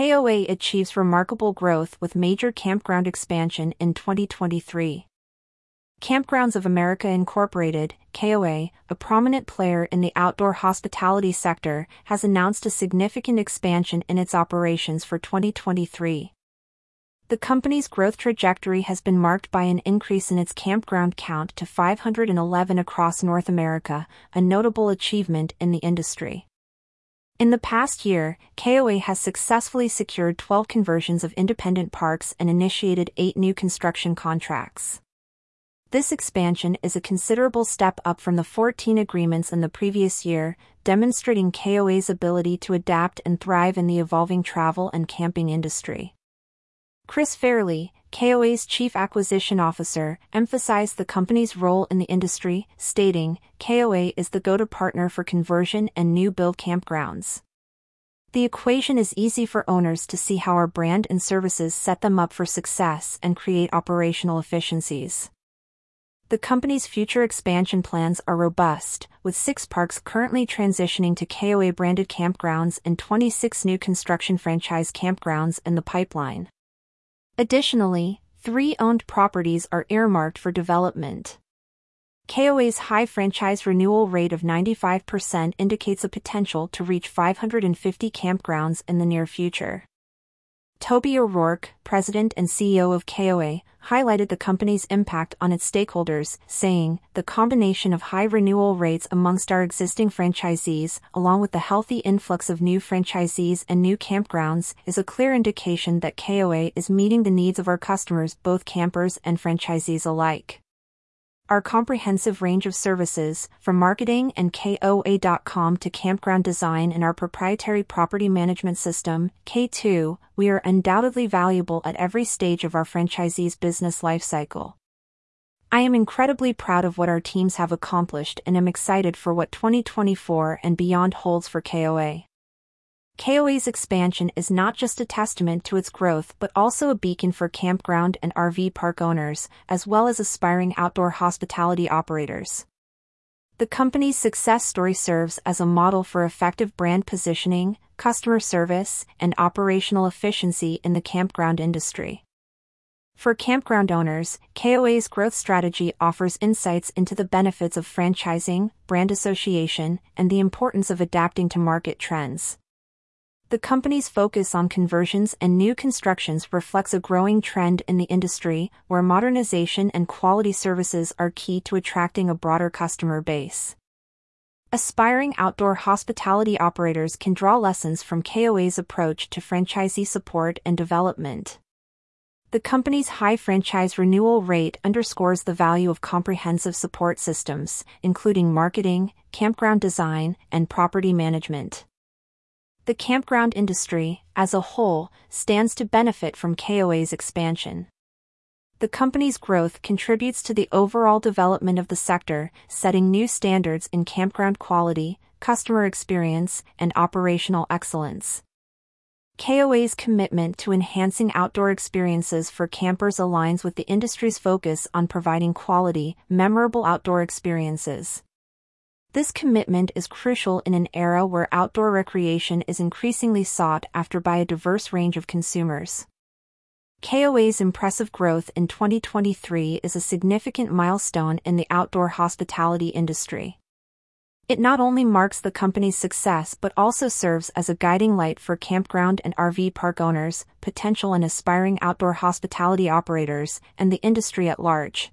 KOA achieves remarkable growth with major campground expansion in 2023. Kampgrounds of America Incorporated, KOA, a prominent player in the outdoor hospitality sector, has announced a significant expansion in its operations for 2023. The company's growth trajectory has been marked by an increase in its campground count to 511 across North America, a notable achievement in the industry. In the past year, KOA has successfully secured 12 conversions of independent parks and initiated 8 new construction contracts. This expansion is a considerable step up from the 14 agreements in the previous year, demonstrating KOA's ability to adapt and thrive in the evolving travel and camping industry. Chris Fairley, KOA's chief acquisition officer, emphasized the company's role in the industry, stating, KOA is the go-to partner for conversion and new build campgrounds. The equation is easy for owners to see how our brand and services set them up for success and create operational efficiencies. The company's future expansion plans are robust, with six parks currently transitioning to KOA branded campgrounds and 26 new construction franchise campgrounds in the pipeline. Additionally, three owned properties are earmarked for development. KOA's high franchise renewal rate of 95% indicates a potential to reach 550 campgrounds in the near future. Toby O'Rourke, president and CEO of KOA, highlighted the company's impact on its stakeholders, saying, The combination of high renewal rates amongst our existing franchisees, along with the healthy influx of new franchisees and new campgrounds, is a clear indication that KOA is meeting the needs of our customers, both campers and franchisees alike. Our comprehensive range of services, from marketing and KOA.com to campground design and our proprietary property management system, K2, we are undoubtedly valuable at every stage of our franchisee's business lifecycle. I am incredibly proud of what our teams have accomplished and am excited for what 2024 and beyond holds for KOA. KOA's expansion is not just a testament to its growth but also a beacon for campground and RV park owners, as well as aspiring outdoor hospitality operators. The company's success story serves as a model for effective brand positioning, customer service, and operational efficiency in the campground industry. For campground owners, KOA's growth strategy offers insights into the benefits of franchising, brand association, and the importance of adapting to market trends. The company's focus on conversions and new constructions reflects a growing trend in the industry, where modernization and quality services are key to attracting a broader customer base. Aspiring outdoor hospitality operators can draw lessons from KOA's approach to franchisee support and development. The company's high franchise renewal rate underscores the value of comprehensive support systems, including marketing, campground design, and property management. The campground industry, as a whole, stands to benefit from KOA's expansion. The company's growth contributes to the overall development of the sector, setting new standards in campground quality, customer experience, and operational excellence. KOA's commitment to enhancing outdoor experiences for campers aligns with the industry's focus on providing quality, memorable outdoor experiences. This commitment is crucial in an era where outdoor recreation is increasingly sought after by a diverse range of consumers. KOA's impressive growth in 2023 is a significant milestone in the outdoor hospitality industry. It not only marks the company's success but also serves as a guiding light for campground and RV park owners, potential and aspiring outdoor hospitality operators, and the industry at large.